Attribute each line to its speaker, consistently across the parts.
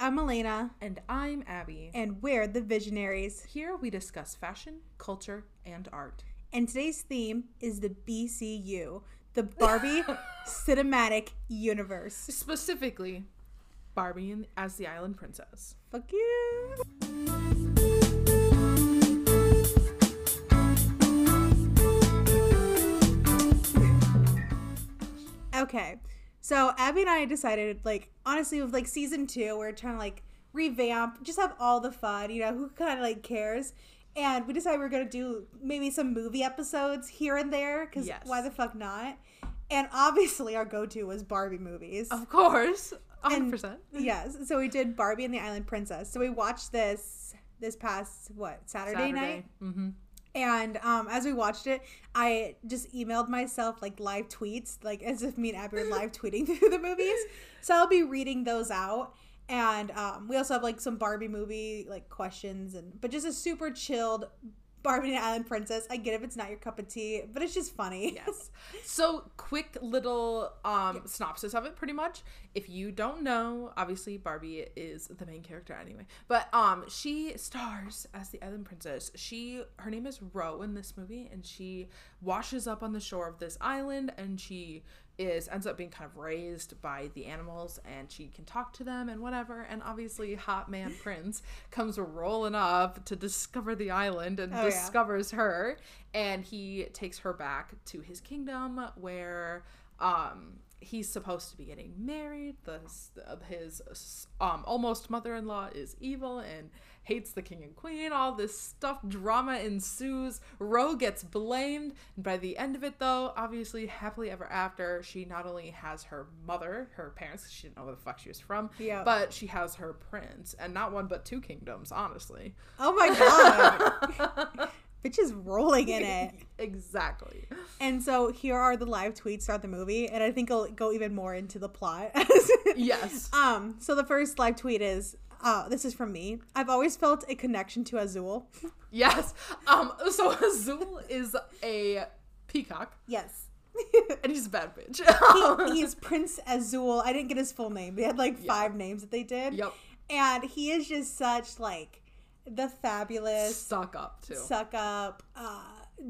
Speaker 1: I'm Malena,
Speaker 2: And I'm Abby.
Speaker 1: and we're the Visionaries.
Speaker 2: Here we discuss fashion, culture, and art.
Speaker 1: And today's theme is the BCU, the Barbie Cinematic Universe.
Speaker 2: Specifically, Barbie as the Island Princess.
Speaker 1: Fuck you. Okay, so Abby and I decided, like, honestly, with like season two, we're trying to like revamp, just have all the fun, you know, who kind of like cares. And we decided we are gonna do maybe some movie episodes here and there, because
Speaker 2: Yes.
Speaker 1: why the fuck not? And obviously, our go-to was Barbie movies.
Speaker 2: Of course. 100%.
Speaker 1: And- yes. So we did Barbie and the Island Princess. So we watched this this past what Saturday, night.
Speaker 2: Mm-hmm.
Speaker 1: And um, as we watched it, I just emailed myself like live tweets, like as if me and Abby were live tweeting through the movies. So I'll be reading those out. And um, we also have like some Barbie movie like questions and but just a super chilled Barbie and Island Princess. I get if it's not your cup of tea, but it's just funny.
Speaker 2: Yes. So, quick little um synopsis of it pretty much. If you don't know, obviously Barbie is the main character anyway. But um she stars as the Island Princess. She her name is Ro in this movie and she washes up on the shore of this island and she is ends up being kind of raised by the animals and she can talk to them and whatever. And obviously hot man prince comes rolling up to discover the island and
Speaker 1: Oh, yeah.
Speaker 2: discovers her. And he takes her back to his kingdom where um he's supposed to be getting married. The his um almost mother-in-law is evil and hates the king and queen all this stuff drama ensues Ro gets blamed and by the end of it though obviously happily ever after she not only has her mother her parents, she didn't know where the fuck she was from
Speaker 1: Yeah.
Speaker 2: but she has her prince and not one but two kingdoms honestly
Speaker 1: Oh my god. Bitch is rolling in it.
Speaker 2: exactly
Speaker 1: And so here are the live tweets throughout the movie, and I think I'll go even more into the plot.
Speaker 2: yes
Speaker 1: Um, so the first live tweet is uh, this is from me. I've always felt a connection to Azul.
Speaker 2: Yes. Um. So Azul is a peacock,
Speaker 1: Yes.
Speaker 2: and he's a bad bitch.
Speaker 1: he, he's Prince Azul. I didn't get his full name. They had like five names that they did.
Speaker 2: Yep.
Speaker 1: And he is just such like the fabulous
Speaker 2: Suck up too.
Speaker 1: suck up, uh,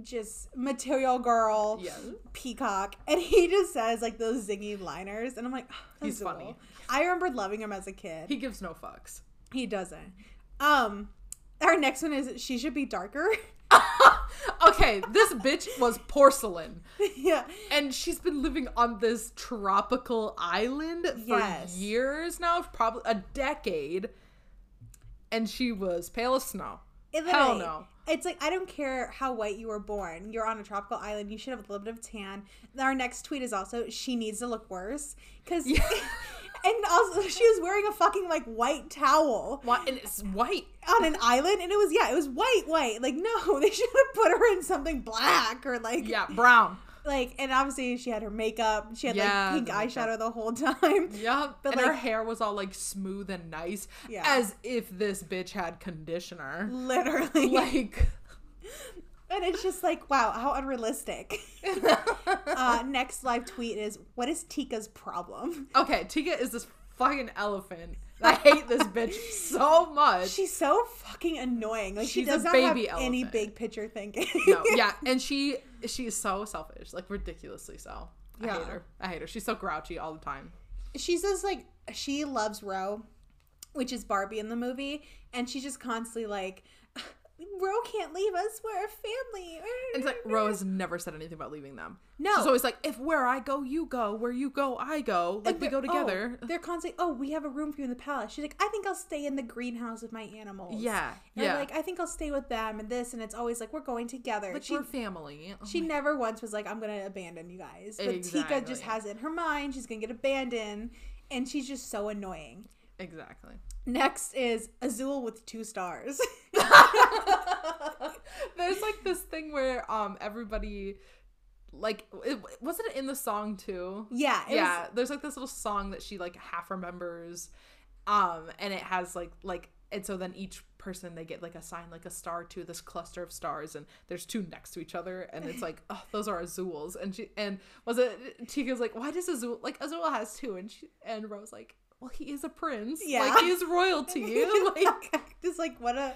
Speaker 1: just material girl,
Speaker 2: Yes.
Speaker 1: peacock, and he just says like those zingy liners, and I'm like,
Speaker 2: He's
Speaker 1: Azul.
Speaker 2: funny.
Speaker 1: I remembered loving him as a kid.
Speaker 2: He gives no fucks.
Speaker 1: He doesn't. Um, our next one is she should be darker.
Speaker 2: okay, this bitch was porcelain,
Speaker 1: yeah,
Speaker 2: and she's been living on this tropical island for
Speaker 1: Yes.
Speaker 2: years now, probably a decade, and she was pale as snow. Hell no.
Speaker 1: It's like I don't care how white you were born. You're on a tropical island. You should have a little bit of tan. Our next tweet is also she needs to look worse because, and also she was wearing a fucking like white towel
Speaker 2: Why? And it's white.
Speaker 1: on an island, and it was yeah, it was white, white. Like no, they should have put her in something black or like
Speaker 2: Yeah, brown.
Speaker 1: like. And obviously she had her makeup. She had
Speaker 2: Yeah,
Speaker 1: like pink
Speaker 2: the makeup.
Speaker 1: eyeshadow the whole time.
Speaker 2: Yeah,
Speaker 1: But,
Speaker 2: and her hair was all like smooth and nice.
Speaker 1: Yeah.
Speaker 2: As if this bitch had conditioner.
Speaker 1: Literally,
Speaker 2: Like
Speaker 1: And it's just like, wow, how unrealistic. uh, next live tweet is, what is Tika's problem?
Speaker 2: Okay, Tika is this fucking elephant. I hate this bitch so much.
Speaker 1: She's so fucking annoying. Like she
Speaker 2: She's a
Speaker 1: does not have any big picture thinking.
Speaker 2: no, yeah, and she she is so selfish, like ridiculously so. I
Speaker 1: Yeah.
Speaker 2: hate her. I hate her. She's so grouchy all the time.
Speaker 1: She's just like she loves Ro, which is Barbie in the movie, and she's just constantly like, Ro can't leave us. We're a family.
Speaker 2: And it's like Ro's never said anything about leaving them.
Speaker 1: No.
Speaker 2: She's always like, if where I go, you go. Where you go, I go. Like we go oh, together.
Speaker 1: Oh, they're constantly, oh, we have a room for you in the palace. She's like, I think I'll stay in the greenhouse with my animals.
Speaker 2: Yeah,
Speaker 1: Or
Speaker 2: yeah.
Speaker 1: like, I think I'll stay with them and this, and it's always like, we're going together.
Speaker 2: like
Speaker 1: she,
Speaker 2: we're family. Oh
Speaker 1: she never once was like, I'm going to abandon you guys. But Tika just has it in her mind. She's going to get abandoned. And she's just so annoying.
Speaker 2: Exactly.
Speaker 1: Next is Azul with two stars.
Speaker 2: There's like this thing where um everybody like it, wasn't it in the song too?
Speaker 1: yeah.
Speaker 2: Yeah,
Speaker 1: Was,
Speaker 2: there's like this little song that she like half remembers, um, and it has like like and so then each person they get like assigned like a star to this cluster of stars, and there's two next to each other, and it's like oh those are Azuls, and she and was it Tika's like why does Azul like Azul has two, and she and Ro's like well, he is a prince.
Speaker 1: Yeah.
Speaker 2: Like he is royalty. like
Speaker 1: just like what a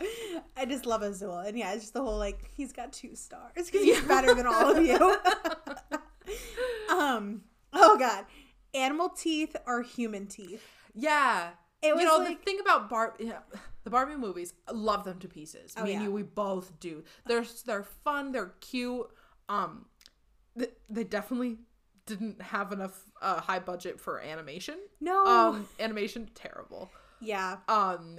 Speaker 1: I just love Azul and yeah it's just the whole like he's got two stars because he's better than all of you um oh god animal teeth are human teeth
Speaker 2: Yeah.
Speaker 1: It was
Speaker 2: you know
Speaker 1: like-
Speaker 2: the thing about Bar yeah, the Barbie movies, I love them to pieces.
Speaker 1: Oh,
Speaker 2: Me and you, we both do. They're they're fun. They're cute. Um, they, they definitely didn't have enough uh, high budget for animation.
Speaker 1: no
Speaker 2: Um, animation terrible.
Speaker 1: yeah
Speaker 2: Um,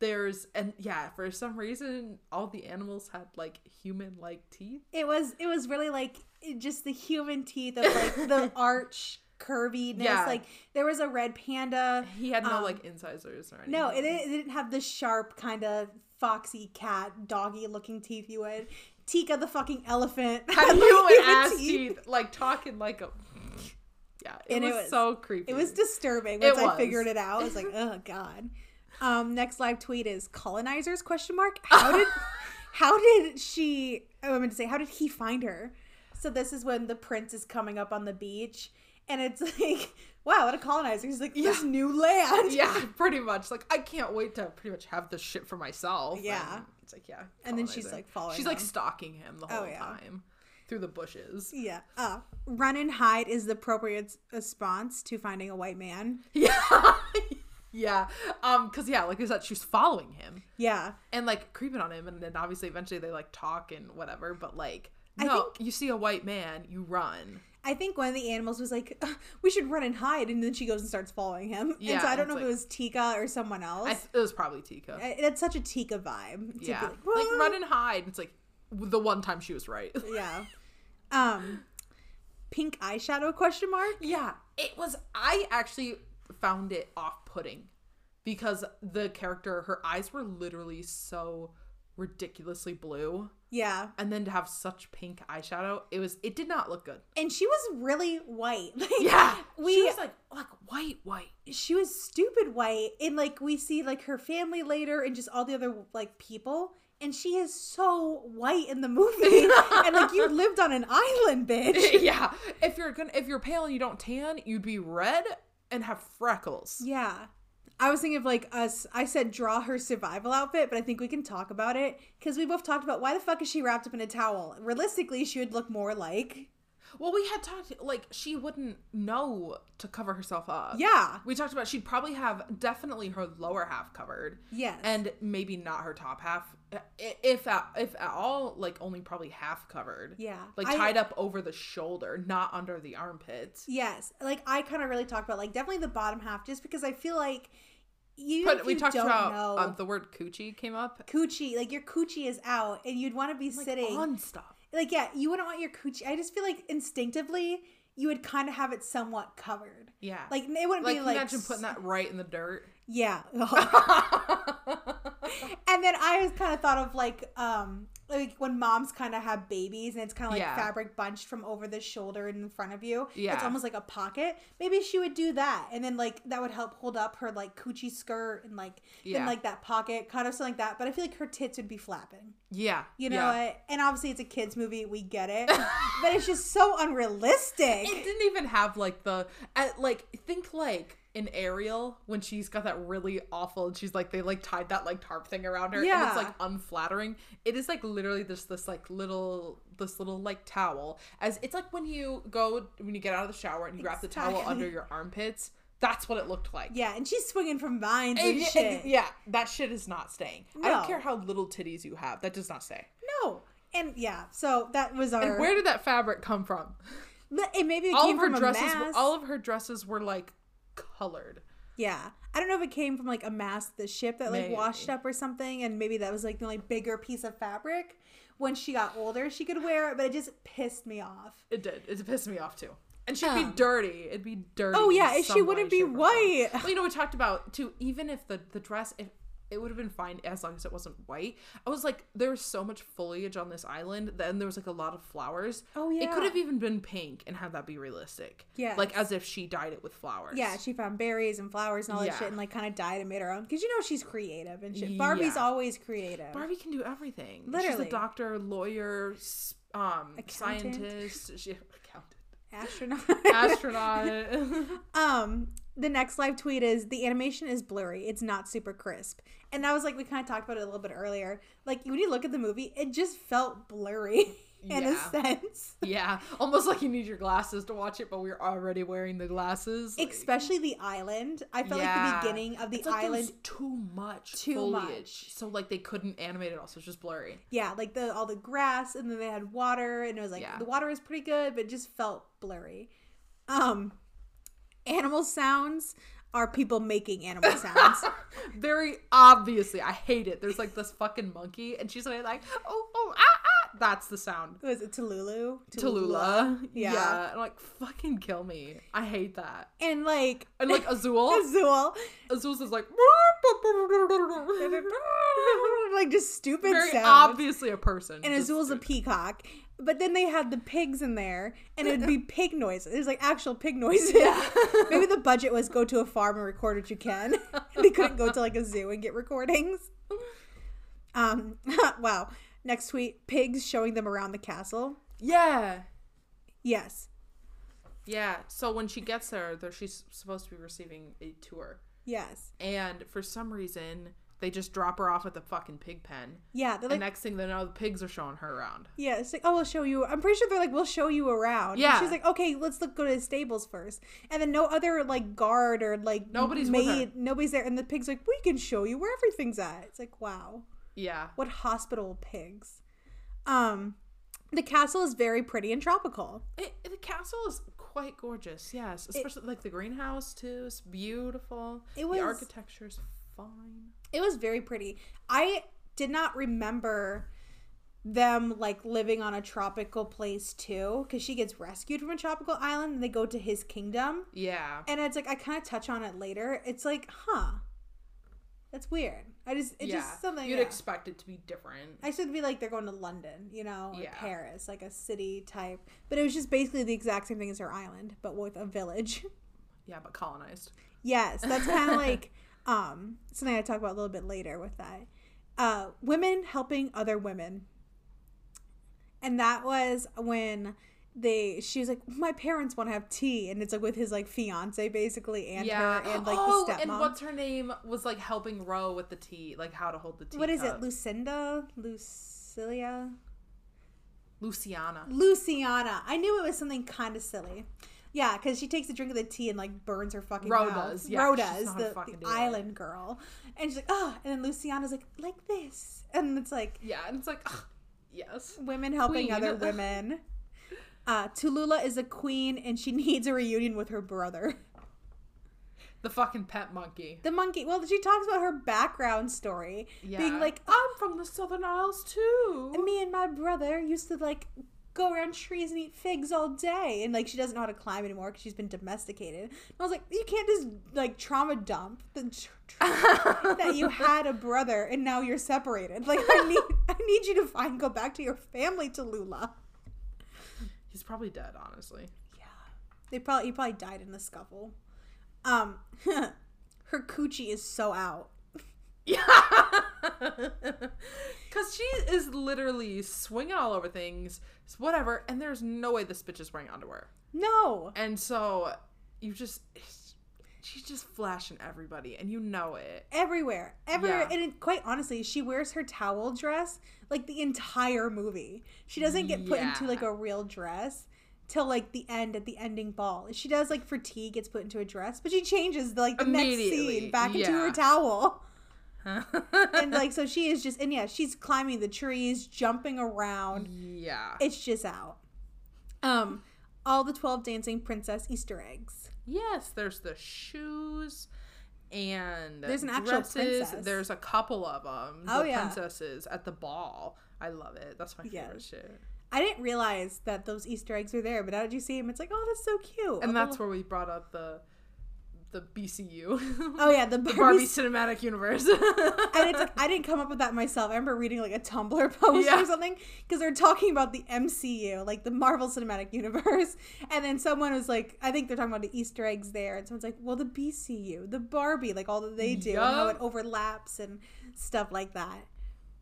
Speaker 2: there's and yeah, for some reason, all the animals had like human like teeth.
Speaker 1: it was it was really like just the human teeth of like the arch curviness
Speaker 2: Yeah.
Speaker 1: like there was a red panda
Speaker 2: He had no
Speaker 1: Um,
Speaker 2: like incisors or anything.
Speaker 1: no it, didn't- it didn't have the sharp kind of foxy cat doggy looking teeth you would tika the fucking elephant
Speaker 2: had
Speaker 1: like,
Speaker 2: human
Speaker 1: human
Speaker 2: ass teeth, like talking like a. Yeah, it,
Speaker 1: And it
Speaker 2: was,
Speaker 1: was-
Speaker 2: so creepy.
Speaker 1: It was disturbing once I figured it out. I was like, oh god. Um, next live tweet is colonizers question mark. How did how did she oh, I meant to say how did he find her? So this is when the prince is coming up on the beach and it's like, wow, what a colonizer. He's like, this
Speaker 2: Yeah.
Speaker 1: new land.
Speaker 2: yeah, pretty much. Like I can't wait to pretty much have this shit for myself.
Speaker 1: Yeah.
Speaker 2: and it's like yeah.
Speaker 1: And then she's, like, following
Speaker 2: She's like
Speaker 1: him.
Speaker 2: stalking him the
Speaker 1: Oh,
Speaker 2: whole
Speaker 1: yeah.
Speaker 2: time through the bushes.
Speaker 1: Yeah. Uh, run and hide is the appropriate response to finding a white man.
Speaker 2: Yeah, yeah. Um, because yeah, like I said, she's following him
Speaker 1: Yeah.
Speaker 2: and like creeping on him, and then obviously eventually they like talk and whatever. But like,
Speaker 1: I
Speaker 2: no,
Speaker 1: think-
Speaker 2: you see a white man, you run.
Speaker 1: I think one of the animals was like, "Uh, we should run and hide. And then she goes and starts following him. and
Speaker 2: Yeah,
Speaker 1: so I don't know if it was Tika or someone else.
Speaker 2: I it was probably Tika.
Speaker 1: I- It's such a Tika vibe.
Speaker 2: yeah,
Speaker 1: like,
Speaker 2: like run and hide. It's like the one time she was right.
Speaker 1: Yeah. Um, pink eyeshadow question mark.
Speaker 2: Yeah, it was. I actually found it off-putting because the character, her eyes were literally so ridiculously blue,
Speaker 1: Yeah,
Speaker 2: and then to have such pink eyeshadow, it was. It did not look good.
Speaker 1: and she was really white. Like,
Speaker 2: Yeah,
Speaker 1: we.
Speaker 2: she was like like white, white.
Speaker 1: she was stupid white, and like we see like her family later, and just all the other like people. And she is so white in the movie, and like you lived on an island, bitch.
Speaker 2: yeah, if you're gonna if you're pale and you don't tan, you'd be red and have freckles.
Speaker 1: Yeah. I was thinking of like us. I said draw her survival outfit, but I think we can talk about it because we both talked about why the fuck is she wrapped up in a towel? Realistically, she would look more like.
Speaker 2: Well, we had talked like she wouldn't know to cover herself up.
Speaker 1: Yeah.
Speaker 2: We talked about she'd probably have definitely her lower half covered.
Speaker 1: Yes.
Speaker 2: And maybe not her top half, if at, if at all, like only probably half covered.
Speaker 1: Yeah.
Speaker 2: Like
Speaker 1: I-
Speaker 2: tied up over the shoulder, not under the armpits.
Speaker 1: Yes, like I kind of really talked about like definitely the bottom half, just because I feel like you.
Speaker 2: But we talked about
Speaker 1: know,
Speaker 2: um, the word coochie came up.
Speaker 1: coochie. Like your coochie is out, and you'd want to be
Speaker 2: Like,
Speaker 1: sitting.
Speaker 2: on stuff.
Speaker 1: Like yeah, you wouldn't want your coochie. I just feel like instinctively you would kind of have it somewhat covered.
Speaker 2: Yeah.
Speaker 1: Like it wouldn't
Speaker 2: like,
Speaker 1: be like
Speaker 2: imagine putting that right in the dirt.
Speaker 1: Yeah. and then I was kind of thought of like um like when moms kind of have babies and it's kind of like
Speaker 2: Yeah.
Speaker 1: fabric bunched from over the shoulder and in front of you.
Speaker 2: Yeah.
Speaker 1: It's almost like a pocket. Maybe she would do that and then like that would help hold up her like coochie skirt and like
Speaker 2: Yeah.
Speaker 1: in like that pocket, kind of something like that. But I feel like her tits would be flapping.
Speaker 2: yeah.
Speaker 1: You know
Speaker 2: yeah.
Speaker 1: what? And obviously it's a kids movie, we get it. but it's just so unrealistic.
Speaker 2: It didn't even have like the uh, like think like in Ariel when she's got that really awful and she's like they like tied that like tarp thing around her and
Speaker 1: Yeah.
Speaker 2: it's like unflattering. It is like literally just this like little this little like towel as it's like when you go when you get out of the shower and you wrap the towel under your armpits. That's what it looked like.
Speaker 1: yeah, and she's swinging from vines
Speaker 2: And
Speaker 1: and shit.
Speaker 2: yeah, that shit is not staying. I don't care how little titties you have. That does not stay.
Speaker 1: No. And yeah, so that was our
Speaker 2: And where did that fabric come from?
Speaker 1: It maybe it
Speaker 2: all
Speaker 1: came
Speaker 2: of her
Speaker 1: from a
Speaker 2: dresses were, all of her dresses were like colored.
Speaker 1: yeah, I don't know if it came from like a mask, the ship that like
Speaker 2: Maybe.
Speaker 1: washed up or something, and maybe that was like the only bigger piece of fabric. When she got older, she could wear it, but it just pissed me off.
Speaker 2: It did. It pissed me off too. And she'd
Speaker 1: Um,
Speaker 2: be dirty. It'd be dirty.
Speaker 1: Oh, yeah, she wouldn't be
Speaker 2: shape, or form.
Speaker 1: white.
Speaker 2: Well, you know, we talked about too. Even if the the dress, if it would have been fine as long as it wasn't white. I was like, there was so much foliage on this island. Then there was like a lot of flowers.
Speaker 1: Oh, yeah.
Speaker 2: It could have even been pink and have that be realistic.
Speaker 1: Yeah.
Speaker 2: Like as if she dyed it with flowers.
Speaker 1: Yeah, she found berries and flowers and all that
Speaker 2: Yeah.
Speaker 1: shit, and like kind of dyed and made her own. Because you know she's creative and shit. Barbie's
Speaker 2: Yeah.
Speaker 1: always creative.
Speaker 2: Barbie can do everything. She's
Speaker 1: Literally.
Speaker 2: a doctor, lawyer, um,
Speaker 1: Accountant.
Speaker 2: scientist. She accountant.
Speaker 1: astronaut.
Speaker 2: Astronaut.
Speaker 1: um, the next live tweet is the animation is blurry. It's not super crisp. And that was like we kind of talked about it a little bit earlier. Like when you look at the movie, it just felt blurry in a
Speaker 2: Yeah.
Speaker 1: sense.
Speaker 2: yeah, almost like you need your glasses to watch it, but we're already wearing the glasses. like-
Speaker 1: Especially the island. I felt like the beginning of the
Speaker 2: like
Speaker 1: island.
Speaker 2: too much
Speaker 1: Too
Speaker 2: foliage,
Speaker 1: much.
Speaker 2: so like they couldn't animate it. Also, it's just blurry.
Speaker 1: Yeah, like the all the grass and then they had water and it was like
Speaker 2: Yeah.
Speaker 1: the water was pretty good, but it just felt blurry. Um animal sounds are people making animal sounds.
Speaker 2: Very obviously, I hate it. There's like this fucking monkey, and she's like, oh, oh, ah, ah. That's the sound.
Speaker 1: was it Tululu?
Speaker 2: Tallulah.
Speaker 1: Yeah.
Speaker 2: Yeah. And like, fucking kill me. I hate that.
Speaker 1: And like
Speaker 2: And like Azul.
Speaker 1: Azul.
Speaker 2: Azul's is like
Speaker 1: like just stupid
Speaker 2: very
Speaker 1: sounds.
Speaker 2: obviously a person.
Speaker 1: and
Speaker 2: Just
Speaker 1: Azul's a peacock. But then they had the pigs in there, and it'd be pig noises. It was like actual pig noises.
Speaker 2: Yeah.
Speaker 1: Maybe the budget was go to a farm and record what you can. they couldn't go to like a zoo and get recordings. Um, wow. Next tweet: pigs showing them around the castle.
Speaker 2: Yeah.
Speaker 1: Yes,
Speaker 2: Yeah. So when she gets there, there she's supposed to be receiving a tour.
Speaker 1: yes,
Speaker 2: And for some reason, they just drop her off at the fucking pig pen.
Speaker 1: yeah.
Speaker 2: And
Speaker 1: like,
Speaker 2: next thing they know, the pigs are showing her around.
Speaker 1: yeah. It's like, oh, we'll show you. I'm pretty sure they're like, we'll show you around. And
Speaker 2: Yeah.
Speaker 1: she's like, okay, let's look go to the stables first. And then no other like guard or like
Speaker 2: Nobody's with her.
Speaker 1: maid. Nobody's there. And the pig's like, we can show you where everything's at. It's like, wow.
Speaker 2: Yeah.
Speaker 1: What hospital pigs? Um, the castle is very pretty and tropical.
Speaker 2: It, the castle is quite gorgeous. Yes, especially like the greenhouse too. It's beautiful.
Speaker 1: It was-
Speaker 2: the architecture's fine.
Speaker 1: It was very pretty. I did not remember them like living on a tropical place too, because she gets rescued from a tropical island and they go to his kingdom.
Speaker 2: Yeah.
Speaker 1: And it's like I kind of touch on it later. It's like, huh, that's weird. I just it's
Speaker 2: yeah.
Speaker 1: just something.
Speaker 2: You'd
Speaker 1: yeah.
Speaker 2: expect it to be different.
Speaker 1: I should be like they're going to London, you know, or
Speaker 2: Yeah.
Speaker 1: Paris, like a city type. But it was just basically the exact same thing as her island, but with a village.
Speaker 2: yeah, but colonized.
Speaker 1: Yes, that's kind of like um something I talk about a little bit later with that. Uh women helping other women. And that was when they she was like, My parents want to have tea and it's like with his like fiance basically and
Speaker 2: yeah.
Speaker 1: her and like
Speaker 2: oh,
Speaker 1: the stepmom.
Speaker 2: and what's her name was like helping Ro with the tea, like how to hold the tea.
Speaker 1: what is it? Lucinda? Lucilia?
Speaker 2: Luciana.
Speaker 1: Luciana. I knew it was something kind of silly. Yeah, because she takes a drink of the tea and like burns her fucking
Speaker 2: Ro
Speaker 1: mouth.
Speaker 2: does, yeah,
Speaker 1: Ro does, the, the
Speaker 2: it.
Speaker 1: island girl, and she's like, oh, and then Luciana's like, like this, and it's like
Speaker 2: Yeah, and it's like, ugh, yes.
Speaker 1: women helping
Speaker 2: Queen.
Speaker 1: other women. Uh, Tallulah is a queen and she needs a reunion with her brother.
Speaker 2: The fucking pet monkey.
Speaker 1: The monkey. Well, she talks about her background story,
Speaker 2: Yeah.
Speaker 1: being like,
Speaker 2: I'm from the Southern Isles too.
Speaker 1: And me and my brother used to like go around trees and eat figs all day. And like she doesn't know how to climb anymore because she's been domesticated. And i was like you can't just like trauma dump the tr- tr- that you had a brother and now you're separated. Like i need i need you to find go back to your family Tallulah
Speaker 2: He's probably dead, honestly.
Speaker 1: yeah. They probably he probably died in the scuffle. Um her coochie is so out.
Speaker 2: Yeah. Because she is literally swinging all over things, whatever, and there's no way this bitch is wearing underwear.
Speaker 1: no
Speaker 2: And so you just. She's just flashing everybody, and you know it.
Speaker 1: everywhere everywhere
Speaker 2: Yeah.
Speaker 1: and it, quite honestly she wears her towel dress like the entire movie she doesn't get put into like a real dress till like the end at the ending ball she does like for tea gets put into a dress but she changes like the next scene back into her towel and like so she is just and yeah she's climbing the trees jumping around
Speaker 2: yeah.
Speaker 1: it's just out um all the 12 dancing princess easter eggs
Speaker 2: Yes, there's the shoes and
Speaker 1: There's an actual
Speaker 2: dresses.
Speaker 1: princess.
Speaker 2: There's a couple of them.
Speaker 1: Oh,
Speaker 2: the
Speaker 1: yeah.
Speaker 2: princesses at the ball. I love it. That's my favorite shit.
Speaker 1: i didn't realize that those easter eggs are there but how did you see them it's like oh that's so cute
Speaker 2: And
Speaker 1: A
Speaker 2: that's
Speaker 1: little-
Speaker 2: where we brought up the the BCU.
Speaker 1: oh yeah the
Speaker 2: the
Speaker 1: Barbie
Speaker 2: Barbie Cinematic Universe.
Speaker 1: and it's like I didn't come up with that myself. I remember reading like a Tumblr post
Speaker 2: Yeah.
Speaker 1: or something because they're talking about the MCU, like the Marvel Cinematic Universe, and then someone was like, I think they're talking about the Easter eggs there, and someone's like, well, the BCU, the Barbie, like all that they do, and how it overlaps and stuff like that.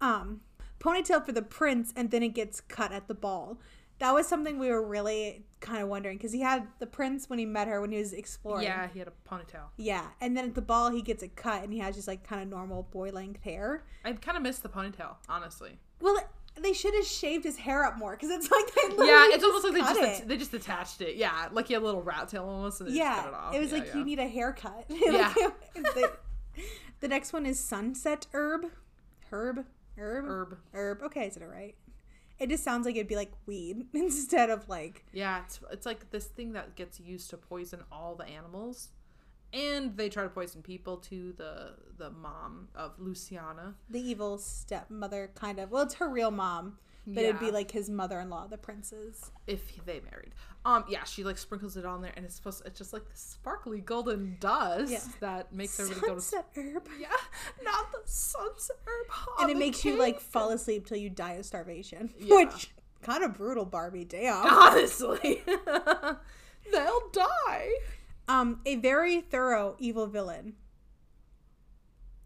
Speaker 1: Um, ponytail for the prince, and then it gets cut at the ball. That was something we were really kind of wondering because he had the prince when he met her when he was exploring.
Speaker 2: Yeah, he had a ponytail.
Speaker 1: Yeah, and then at the ball he gets it cut and he has just like kind of normal boy length hair.
Speaker 2: I kind of missed the ponytail, honestly.
Speaker 1: Well, they should have shaved his hair up more because it's like they
Speaker 2: Yeah, it's almost like they just
Speaker 1: it.
Speaker 2: they just attached it. Yeah, like he had a little rat tail almost, and they just
Speaker 1: yeah,
Speaker 2: cut it off.
Speaker 1: it was
Speaker 2: Yeah,
Speaker 1: like
Speaker 2: yeah.
Speaker 1: you need a haircut.
Speaker 2: Yeah.
Speaker 1: The, the next one is sunset herb, herb, herb,
Speaker 2: herb.
Speaker 1: herb. Okay, is it right. It just sounds like it'd be like weed instead of like
Speaker 2: Yeah, it's it's like this thing that gets used to poison all the animals, and they try to poison people to the the mom of Luciana.
Speaker 1: the evil stepmother kind of. Well, it's her real mom, but it'd be like his mother-in-law, the princess.
Speaker 2: if they married. Um, yeah, she like sprinkles it on there, and it's supposed. It's just like this sparkly golden dust
Speaker 1: Yeah.
Speaker 2: that makes everybody go to.
Speaker 1: Sunset herb.
Speaker 2: Yeah, not the sunset herb.
Speaker 1: and it
Speaker 2: the
Speaker 1: makes you like fall asleep till you die of starvation.
Speaker 2: Yeah.
Speaker 1: Which kind of brutal, Barbie. Damn.
Speaker 2: Honestly, they'll die.
Speaker 1: Um, a very thorough evil villain.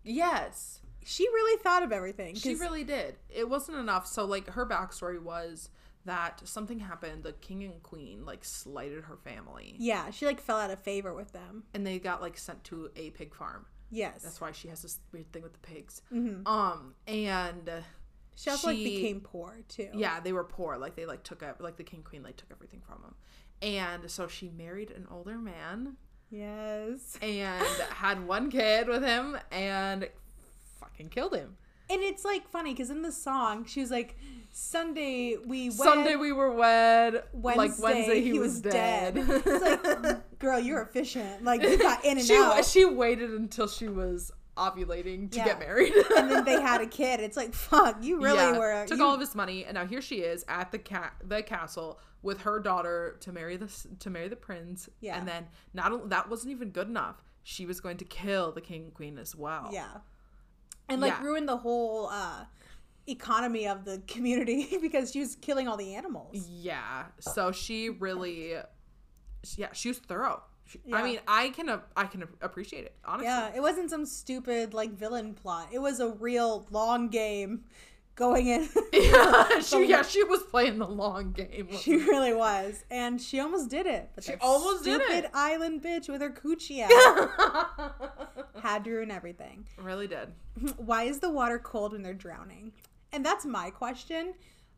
Speaker 2: Yes,
Speaker 1: She really thought of everything.
Speaker 2: She really did. It wasn't enough. So like her backstory was that something happened. The king and queen like slighted her family,
Speaker 1: Yeah, she like fell out of favor with them.
Speaker 2: and they got like sent to a pig farm.
Speaker 1: Yes.
Speaker 2: That's why she has this weird thing with the pigs.
Speaker 1: Mhm.
Speaker 2: Um, and
Speaker 1: She also like became poor too.
Speaker 2: yeah, they were poor. Like they like took up like the king queen like took everything from them, and so she married an older man
Speaker 1: Yes.
Speaker 2: and had one kid with him and fucking killed him.
Speaker 1: And it's like funny because in the song she was like, "Sunday we wed,
Speaker 2: Sunday we were wed.
Speaker 1: Wednesday,
Speaker 2: like Wednesday he, was, dead.
Speaker 1: it's like, girl, you're efficient. Like you got in and
Speaker 2: she
Speaker 1: out.
Speaker 2: she waited until she was ovulating to
Speaker 1: Yeah.
Speaker 2: get married.
Speaker 1: and then they had a kid. It's like, fuck, you really
Speaker 2: Yeah,
Speaker 1: were.
Speaker 2: took
Speaker 1: you-
Speaker 2: all of his money, and now here she is at the cat the castle with her daughter to marry the to marry the prince.
Speaker 1: Yeah.
Speaker 2: and then not only that wasn't even good enough. She was going to kill the king and queen as well.
Speaker 1: Yeah. And like
Speaker 2: Yeah.
Speaker 1: ruin the whole uh economy of the community because she was killing all the animals.
Speaker 2: Yeah. So she really, yeah, she was thorough. She-
Speaker 1: Yeah.
Speaker 2: I mean, I can uh, I can appreciate it honestly.
Speaker 1: Yeah, it wasn't some stupid like villain plot. It was a real long game going in.
Speaker 2: Yeah, she, yeah, she was playing the long game.
Speaker 1: she really was. And she almost did it. But
Speaker 2: She almost did
Speaker 1: stupid
Speaker 2: it.
Speaker 1: island bitch with her coochie out had to ruin everything.
Speaker 2: really did.
Speaker 1: Why is the water cold when they're drowning? And that's my question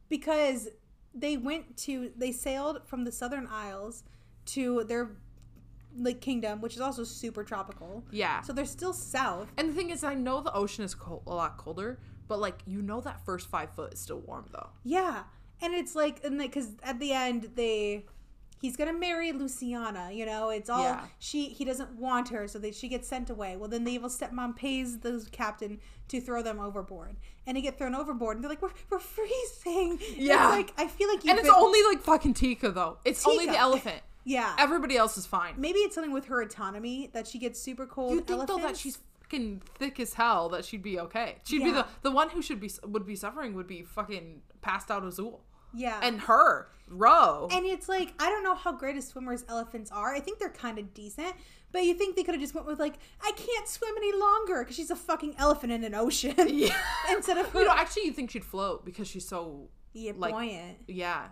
Speaker 1: because they went to they sailed from the southern isles to their like kingdom, which is also super tropical.
Speaker 2: Yeah.
Speaker 1: So they're still south.
Speaker 2: And the thing is, I know the ocean is cold, a lot colder, but like you know that first five foot is still warm though.
Speaker 1: Yeah. And it's like and like, because at the end they he's gonna marry Luciana, you know, it's all
Speaker 2: Yeah.
Speaker 1: she he doesn't want her, so that she gets sent away. Well then the evil stepmom pays the captain to throw them overboard. And they get thrown overboard and they're like, We're we're freezing.
Speaker 2: Yeah.
Speaker 1: It's like I feel like you
Speaker 2: And it's only like fucking Tika though. It's only the elephant.
Speaker 1: Yeah.
Speaker 2: Everybody else is fine.
Speaker 1: Maybe it's something with her autonomy that she gets super cold.
Speaker 2: You think though that she's fucking thick as hell that she'd be okay. She'd be the the one who should be would be suffering would be fucking passed out Azul.
Speaker 1: Yeah.
Speaker 2: And her, Ro.
Speaker 1: And it's like I don't know how great as swimmers elephants are. I think they're kind of decent, but you think they could have just went with like I can't swim any longer because she's a fucking elephant in an ocean
Speaker 2: yeah.
Speaker 1: instead of her
Speaker 2: you know, actually, you think she'd float because she's so
Speaker 1: yeah,
Speaker 2: like-
Speaker 1: buoyant
Speaker 2: yeah,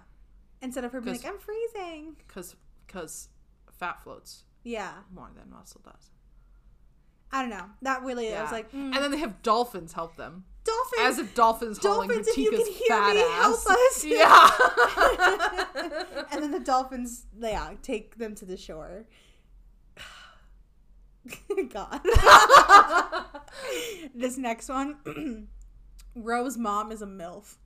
Speaker 1: instead of her being like I'm freezing.
Speaker 2: because because fat floats
Speaker 1: Yeah,
Speaker 2: more than muscle does.
Speaker 1: I don't know. That really I was like mm.
Speaker 2: and then they have dolphins help them,
Speaker 1: dolphins.
Speaker 2: as if dolphins,
Speaker 1: Dolphins, if you can hear me, help us.
Speaker 2: Yeah.
Speaker 1: and then the dolphins, yeah, take them to the shore. God. this next one, Ro's mom is a MILF.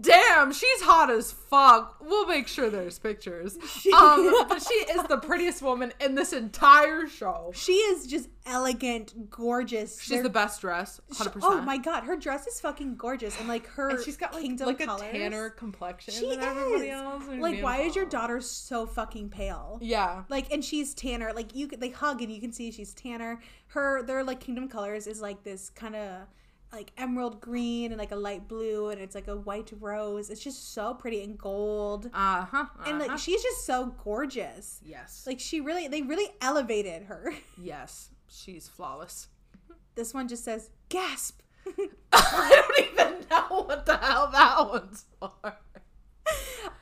Speaker 2: Damn, she's hot as fuck. We'll make sure there's pictures. Um, but she is the prettiest woman in this entire show.
Speaker 1: She is just elegant, gorgeous.
Speaker 2: She's
Speaker 1: They're-
Speaker 2: the best dress, hundred percent.
Speaker 1: Oh my god, her dress is fucking gorgeous, and like her
Speaker 2: And she's got like,
Speaker 1: kingdom
Speaker 2: like
Speaker 1: colors.
Speaker 2: a tanner complexion
Speaker 1: She
Speaker 2: than everybody
Speaker 1: is.
Speaker 2: else.
Speaker 1: Like, why is your daughter so fucking pale?
Speaker 2: Yeah,
Speaker 1: Like, and she's tanner. Like, you could they hug and you can see she's tanner. Her their like kingdom colors is like this kind of like emerald green and like a light blue, and it's like a white rose. It's just so pretty and gold.
Speaker 2: uh huh.
Speaker 1: And like she's just so gorgeous.
Speaker 2: yes,
Speaker 1: Like she really, they really elevated her.
Speaker 2: yes, she's flawless.
Speaker 1: This one just says gasp.
Speaker 2: I don't even know what the hell that one's for.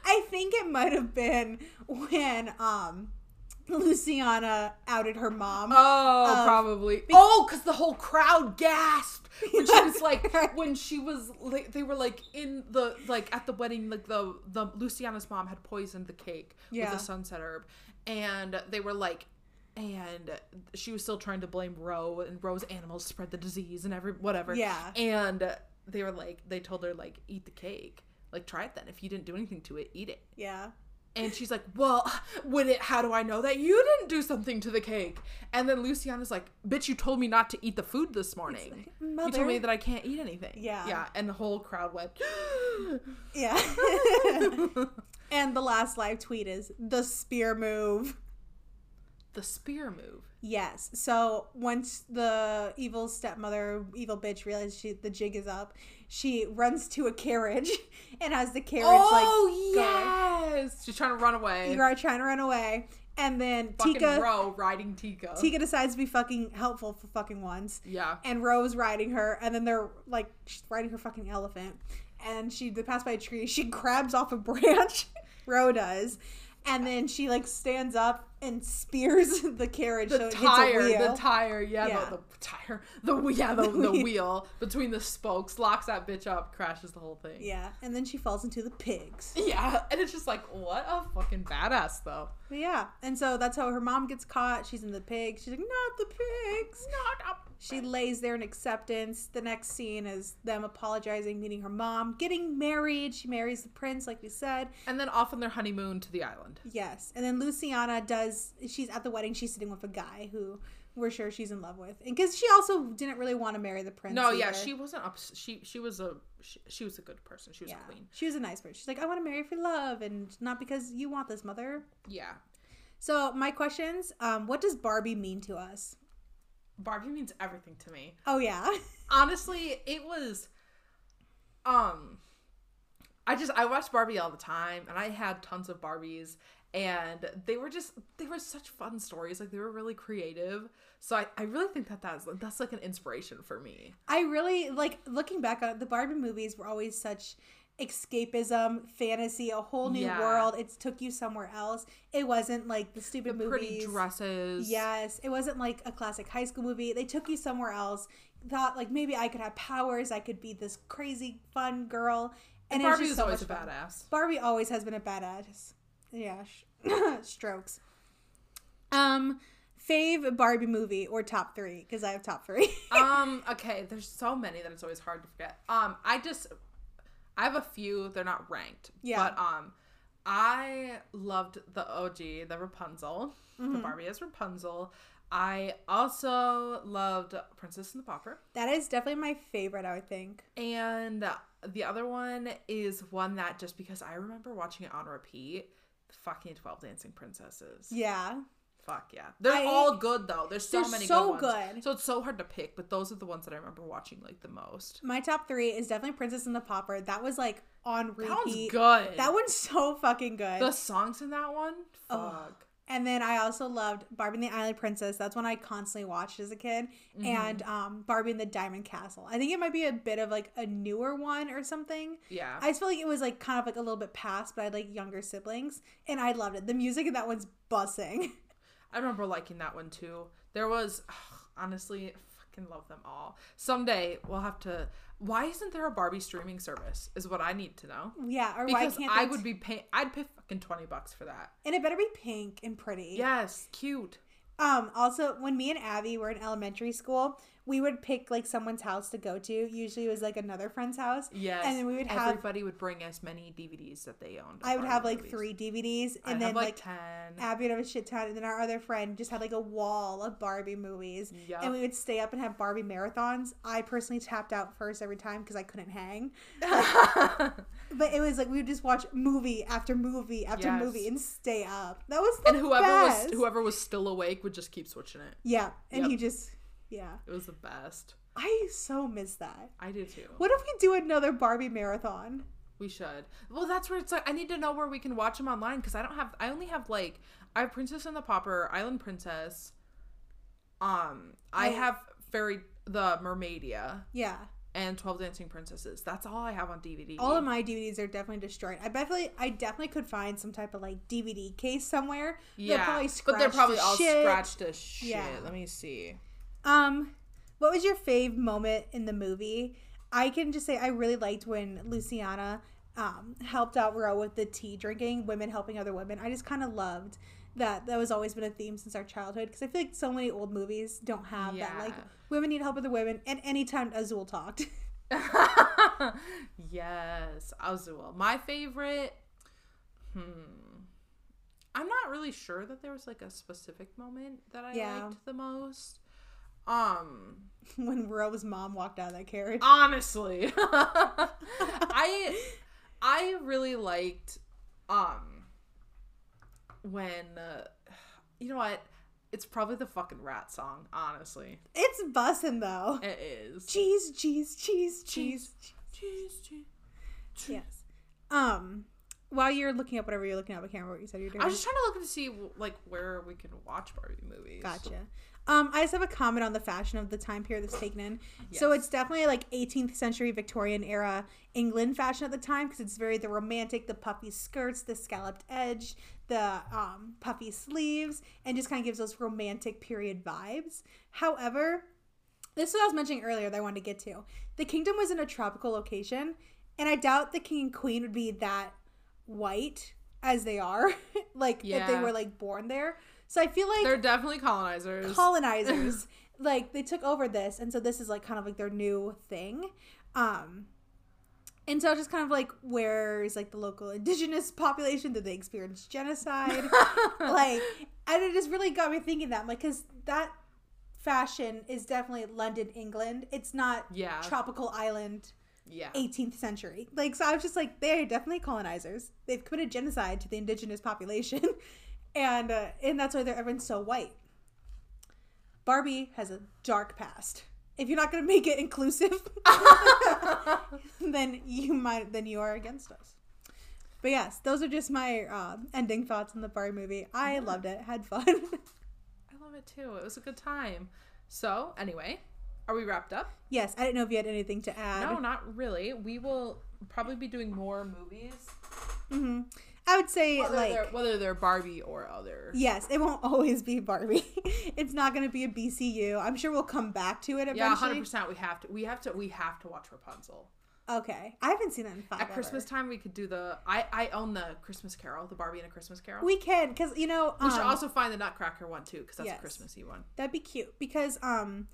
Speaker 1: I think think it might have been when um Luciana outed her mom.
Speaker 2: Oh,
Speaker 1: Um,
Speaker 2: probably. oh, because the whole crowd gasped when she was like, when she was, like, they were like in the like at the wedding, like the the Luciana's mom had poisoned the cake
Speaker 1: Yeah.
Speaker 2: with the sunset herb, and they were like. And she was still trying to blame Ro, and Ro's animals spread the disease and every whatever.
Speaker 1: Yeah.
Speaker 2: And they were like, they told her like, eat the cake, like try it then. If you didn't do anything to it, eat it.
Speaker 1: yeah.
Speaker 2: And she's like, "Well, when it, how do I know that you didn't do something to the cake?" And then Luciana's like, "Bitch, you told me not to eat the food this morning. you told me that I can't eat anything."
Speaker 1: Yeah.
Speaker 2: yeah. And the whole crowd went,
Speaker 1: Yeah. and the last live tweet is the spear move.
Speaker 2: "The spear move."
Speaker 1: Yes. So once the evil stepmother, evil bitch realizes she, the jig is up, she runs to a carriage and has the carriage
Speaker 2: oh
Speaker 1: like going.
Speaker 2: yes, she's trying to run away.
Speaker 1: You are trying to run away, and then
Speaker 2: Fucking
Speaker 1: Tika
Speaker 2: Ro riding Tika.
Speaker 1: Tika decides to be fucking helpful for fucking once.
Speaker 2: Yeah.
Speaker 1: and Ro's riding her, and then they're like she's riding her fucking elephant, and she they pass by a tree. She grabs off a branch, Ro does, and then she like stands up and spears the carriage so
Speaker 2: The
Speaker 1: it
Speaker 2: tire,
Speaker 1: a
Speaker 2: the tire, yeah,
Speaker 1: Yeah.
Speaker 2: The, the tire, the yeah, the, the
Speaker 1: wheel.
Speaker 2: between the spokes locks that bitch up, crashes the whole thing.
Speaker 1: yeah, and then she falls into the pigs.
Speaker 2: Yeah, and it's just like, what a fucking badass, though.
Speaker 1: But yeah, and so that's how her mom gets caught. She's in the pigs. She's like, not the pigs.
Speaker 2: Not up.
Speaker 1: She lays there in acceptance. The next scene is them apologizing, meeting her mom, getting married. She marries the prince, like we said.
Speaker 2: And then off on their honeymoon to the island.
Speaker 1: Yes. And then Luciana does, she's at the wedding, she's sitting with a guy who we're sure she's in love with. And because she also didn't really want to marry the prince.
Speaker 2: No, yeah, she wasn't up. She she was a she, she was a good person. She was
Speaker 1: Yeah.
Speaker 2: a queen.
Speaker 1: She was a nice person. She's like, I want to marry for love and not because you want this, mother.
Speaker 2: Yeah,
Speaker 1: So, my questions um, what does Barbie mean to us?
Speaker 2: Barbie means everything to me.
Speaker 1: Oh, yeah.
Speaker 2: Honestly, it was. Um, I just I watched Barbie all the time, and I had tons of Barbies, and they were just they were such fun stories. Like they were really creative. So I, I really think that that's that's like an inspiration for me.
Speaker 1: I really like looking back on it, the Barbie movies were always such escapism, fantasy, a whole new
Speaker 2: Yeah.
Speaker 1: world. It took you somewhere else. It wasn't like the stupid
Speaker 2: The
Speaker 1: movies.
Speaker 2: pretty dresses.
Speaker 1: Yes, it wasn't like a classic high school movie. They took you somewhere else. Thought like maybe I could have powers. I could be this crazy fun girl. And,
Speaker 2: And Barbie was
Speaker 1: so
Speaker 2: always a
Speaker 1: fun.
Speaker 2: badass.
Speaker 1: Barbie always has been a badass. Yeah, strokes. Um, fave Barbie movie or top three because I have top three.
Speaker 2: um okay there's so many that it's always hard to forget um i just i have a few they're not ranked
Speaker 1: Yeah.
Speaker 2: but um i loved the og the rapunzel the
Speaker 1: Mm-hmm.
Speaker 2: barbie as rapunzel i also loved princess and the pauper
Speaker 1: that is definitely my favorite. I would think.
Speaker 2: and the other one is one that just because i remember watching it on repeat the fucking 12 dancing princesses
Speaker 1: Yeah.
Speaker 2: Fuck yeah. They're
Speaker 1: I-
Speaker 2: all good though. There's so many
Speaker 1: so
Speaker 2: good ones.
Speaker 1: good.
Speaker 2: So it's so hard to pick, but those are the ones that I remember watching like the most.
Speaker 1: My top three is definitely Princess and the Pauper. That was like on repeat.
Speaker 2: That one's good.
Speaker 1: That one's so fucking good.
Speaker 2: the songs in that one? fuck.
Speaker 1: And then I also loved Barbie and the Island Princess. That's one I constantly watched as a kid.
Speaker 2: Mm-hmm.
Speaker 1: And um, Barbie and the Diamond Castle. I think it might be a bit of like a newer one or something.
Speaker 2: Yeah.
Speaker 1: I just feel like it was like kind of like a little bit past, but I had like younger siblings. And I loved it. The music in that one's bussing.
Speaker 2: I remember liking that one too. There was honestly, fucking love them all. Someday we'll have to. Why isn't there a Barbie streaming service? Is what I need to know.
Speaker 1: yeah, or
Speaker 2: Because
Speaker 1: why can't
Speaker 2: I would be paying. I'd pay fucking twenty bucks for that.
Speaker 1: And it better be pink and pretty.
Speaker 2: Yes, cute.
Speaker 1: Um, also, when me and Abby were in elementary school, we would pick like someone's house to go to. Usually, it was like another friend's house.
Speaker 2: Yes.
Speaker 1: and then we would have.
Speaker 2: everybody would bring as many DVDs that they owned.
Speaker 1: I would have like
Speaker 2: movies.
Speaker 1: three DVDs,
Speaker 2: I'd
Speaker 1: and
Speaker 2: have
Speaker 1: then
Speaker 2: like,
Speaker 1: like
Speaker 2: ten.
Speaker 1: Abby would have a shit ton, and then our other friend just had like a wall of Barbie movies,
Speaker 2: Yup.
Speaker 1: and we would stay up and have Barbie marathons. I personally tapped out first every time because I couldn't hang, but it was like we would just watch movie after movie after
Speaker 2: Yes.
Speaker 1: movie and stay up. That was the
Speaker 2: and whoever
Speaker 1: best.
Speaker 2: was whoever was still awake would just keep switching it.
Speaker 1: yeah, and
Speaker 2: Yep.
Speaker 1: he just yeah.
Speaker 2: It was the best.
Speaker 1: I so miss that.
Speaker 2: I do too.
Speaker 1: What if we do another Barbie marathon?
Speaker 2: We should. Well, that's where it's like I need to know where we can watch them online because I don't have. I only have like I have Princess and the Pauper, Island Princess. Um, I
Speaker 1: I-
Speaker 2: have Fairy the Mermaidia,
Speaker 1: Yeah,
Speaker 2: and 12 Dancing Princesses. That's all I have on DVD.
Speaker 1: All of my DVDs are definitely destroyed. I definitely, I definitely could find some type of like DVD case somewhere.
Speaker 2: Yeah,
Speaker 1: probably
Speaker 2: but they're probably all
Speaker 1: shit.
Speaker 2: scratched to shit.
Speaker 1: Yeah.
Speaker 2: Let me see.
Speaker 1: Um, what was your fave moment in the movie? I can just say I really liked when Luciana um, helped out Ro with the tea drinking, women helping other women. I just kind of loved that. That was always been a theme since our childhood because I feel like so many old movies don't have that. Like
Speaker 2: Yeah.
Speaker 1: Women need help with the women, and anytime Azul talked,
Speaker 2: yes, Azul. My favorite. Hmm. I'm not really sure that there was like a specific moment that I
Speaker 1: Yeah.
Speaker 2: liked the most. Um,
Speaker 1: when Ro's mom walked out of that carriage.
Speaker 2: honestly, I I really liked um when uh, you know what? It's probably the fucking rat song, honestly.
Speaker 1: It's bussin' though.
Speaker 2: It is.
Speaker 1: Cheese, cheese, cheese, cheese.
Speaker 2: Cheese, cheese. cheese.
Speaker 1: Yes. Um, while you're looking up whatever you're looking up, I can't remember what you said you're doing.
Speaker 2: I was just trying to look to see like where we can watch Barbie movies.
Speaker 1: Gotcha. Um, I just have a comment on the fashion of the time period that's taken in. So it's definitely like 18th century Victorian era England fashion at the time because it's very the romantic, the puffy skirts, the scalloped edge, the um, puffy sleeves, and just kind of gives those romantic period vibes. However, this is what I was mentioning earlier that I wanted to get to. The kingdom was in a tropical location, and I doubt the king and queen would be that white as they are, like if they were like born there. So I feel like
Speaker 2: They're definitely colonizers.
Speaker 1: colonizers like they took over this and so this is like kind of like their new thing um and so just kind of like where's like the local indigenous population? Did they experience genocide? Like and it just really got me thinking that like because that fashion is definitely london england. It's not
Speaker 2: Yeah.
Speaker 1: tropical island
Speaker 2: yeah.
Speaker 1: 18th century. Like so i was just like they're definitely colonizers. They've committed genocide to the indigenous population. And uh, and that's why they're everyone's so white. Barbie has a dark past if you're not going to make it inclusive then you might then you are against us but yes those are just my um, ending thoughts on the barbie movie i loved it had fun
Speaker 2: I love it too. It was a good time. So, anyway, are we wrapped up?
Speaker 1: yes i didn't know if you had anything to add
Speaker 2: No, not really. We will probably be doing more movies,
Speaker 1: hmm i would say
Speaker 2: whether,
Speaker 1: like
Speaker 2: they're, whether they're Barbie or other.
Speaker 1: Yes, it won't always be Barbie. it's not going to be a BCU. I'm sure we'll come back to it
Speaker 2: Yeah, hundred percent. We have to. We have to. We have to watch Rapunzel
Speaker 1: Okay, I haven't seen that in five.
Speaker 2: at Christmas time. We could do the. I I own the Christmas Carol, the Barbie and a Christmas Carol.
Speaker 1: We can, because you know,
Speaker 2: We should
Speaker 1: um,
Speaker 2: also find the Nutcracker one too, because that's
Speaker 1: yes.
Speaker 2: a Christmassy one.
Speaker 1: that'd be cute. Because um,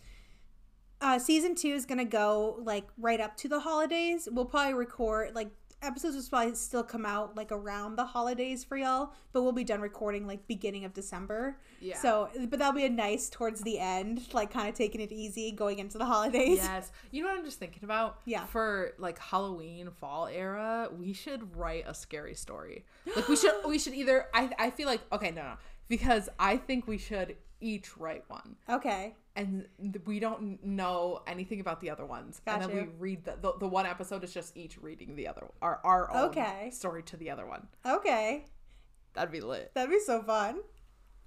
Speaker 1: uh, season two is gonna go like right up to the holidays. We'll probably record like episodes will probably still come out like around the holidays for y'all, but we'll be done recording like beginning of December.
Speaker 2: Yeah.
Speaker 1: So, but that'll be a nice towards the end, like kind of taking it easy going into the holidays.
Speaker 2: Yes. You know what I'm just thinking about?
Speaker 1: Yeah.
Speaker 2: For like Halloween fall era, we should write a scary story. Like we should we should either I I feel like okay, no no. Because I think we should each write one.
Speaker 1: Okay.
Speaker 2: And we don't know anything about the other ones. And then
Speaker 1: you.
Speaker 2: we read the, the the one episode is just each reading the other our our own
Speaker 1: Okay.
Speaker 2: story to the other one.
Speaker 1: Okay.
Speaker 2: That'd be lit.
Speaker 1: That'd be so fun.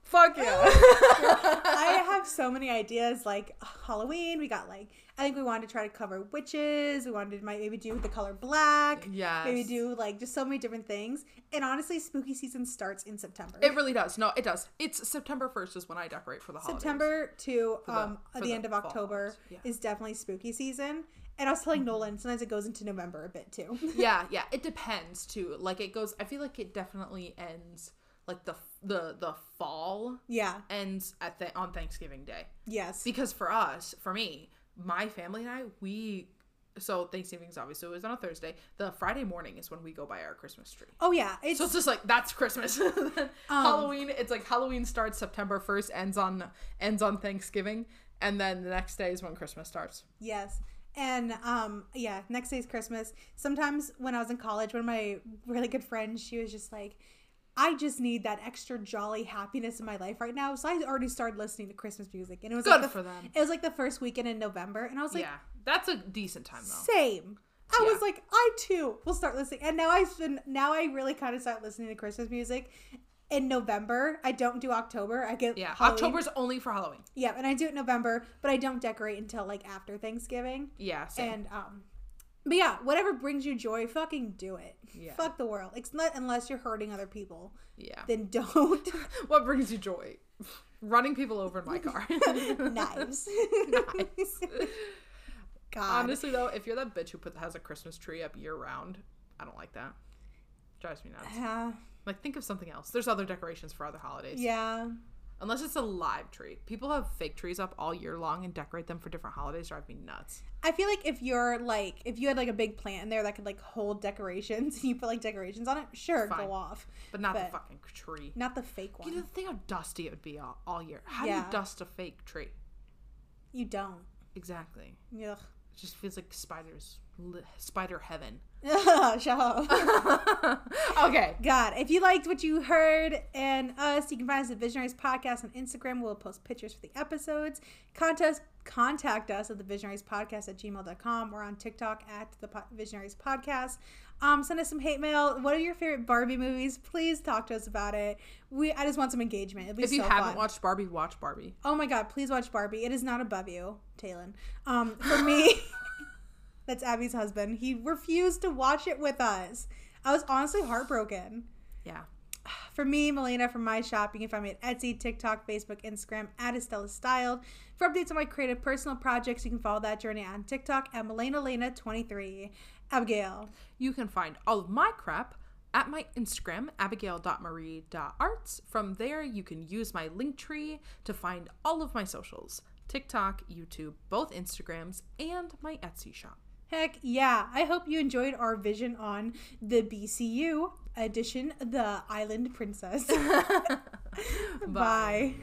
Speaker 2: Fuck yeah.
Speaker 1: I have so many ideas. Like Halloween, we got like I think we wanted to try to cover witches. We wanted to maybe do the color black.
Speaker 2: Yeah.
Speaker 1: Maybe do like just so many different things. And honestly, spooky season starts in September.
Speaker 2: It really does. No, it does. It's September 1st is when I decorate for the holidays.
Speaker 1: September to
Speaker 2: the-
Speaker 1: um the,
Speaker 2: the
Speaker 1: end of October
Speaker 2: yeah.
Speaker 1: is definitely spooky season. And I was telling Nolan sometimes it goes into November a bit too.
Speaker 2: yeah, yeah. It depends too. Like it goes. I feel like it definitely ends like the the the fall
Speaker 1: yeah.
Speaker 2: ends at the on Thanksgiving Day
Speaker 1: Yes.
Speaker 2: because for us, for me, my family and I, we so Thanksgiving's obviously always on a Thursday. The Friday morning is when we go buy our Christmas tree.
Speaker 1: oh yeah. It's
Speaker 2: So it's just like that's Christmas.
Speaker 1: Um,
Speaker 2: Halloween, it's like Halloween starts September first, ends on ends on Thanksgiving, and then the next day is when Christmas starts.
Speaker 1: Yes. And um yeah, next day is Christmas. Sometimes when I was in college, one of my really good friends, she was just like, I just need that extra jolly happiness in my life right now. So I already started listening to Christmas music. And it was
Speaker 2: Good
Speaker 1: like the,
Speaker 2: for them.
Speaker 1: It was like the first weekend in November. And I was like,
Speaker 2: yeah, that's a decent time though.
Speaker 1: same. I
Speaker 2: Yeah.
Speaker 1: was like, I too will start listening. And now I've been now I really kind of start listening to Christmas music. in November. I don't do October. I get
Speaker 2: Yeah,
Speaker 1: Halloween-
Speaker 2: October's only for Halloween.
Speaker 1: Yeah, and I do it in November, but I don't decorate until like after Thanksgiving.
Speaker 2: Yeah, same.
Speaker 1: And um, but yeah, whatever brings you joy, fucking do it.
Speaker 2: Yeah.
Speaker 1: Fuck the world. It's not unless you're hurting other people.
Speaker 2: yeah.
Speaker 1: Then don't.
Speaker 2: what brings you joy? Running people over in my car.
Speaker 1: Knives.
Speaker 2: nice.
Speaker 1: God.
Speaker 2: Honestly, though, if you're that bitch who put has a Christmas tree up year round, I don't like that. Drives me nuts.
Speaker 1: Yeah.
Speaker 2: Like, think of something else. There's other decorations for other holidays.
Speaker 1: Yeah.
Speaker 2: Unless it's a live tree. People have fake trees up all year long and decorate them for different holidays. Drive me nuts.
Speaker 1: I feel like if you're like if you had like a big plant in there that could like hold decorations and you put like decorations on it, sure,
Speaker 2: Fine.
Speaker 1: go off.
Speaker 2: But not the fucking tree.
Speaker 1: Not the fake one.
Speaker 2: You know, think how dusty it would be all, all year. How do you dust a fake tree?
Speaker 1: You don't.
Speaker 2: Exactly.
Speaker 1: Ugh.
Speaker 2: It just feels like spiders. Spider heaven.
Speaker 1: Shut up.
Speaker 2: okay.
Speaker 1: God, if you liked what you heard and us, you can find us at Visionaries Podcast on Instagram. We'll post pictures for the episodes. Contact, contact us at the Visionaries Podcast at gmail.com. We're on TikTok at the Po- Visionaries Podcast. Um, send us some hate mail. What are your favorite Barbie movies? Please talk to us about it. We I just want some engagement. Be
Speaker 2: If you
Speaker 1: so
Speaker 2: haven't
Speaker 1: fun.
Speaker 2: watched Barbie, watch Barbie.
Speaker 1: Oh my god, please watch Barbie. It is not above you, Talon. Um, for me, that's Abby's husband. He refused to watch it with us. I was honestly heartbroken.
Speaker 2: Yeah.
Speaker 1: For me, Malena from my shop, you can find me at Etsy, TikTok, Facebook, Instagram at Estella Styled. For updates on my creative personal projects, you can follow that journey on TikTok at Malena Lena 23. Abigail.
Speaker 2: You can find all of my crap at my Instagram, abigail.marie.arts. From there, you can use my link tree to find all of my socials TikTok, YouTube, both Instagrams, and my Etsy shop.
Speaker 1: Heck yeah. I hope you enjoyed our vision on the BCU edition, The Island Princess. Bye.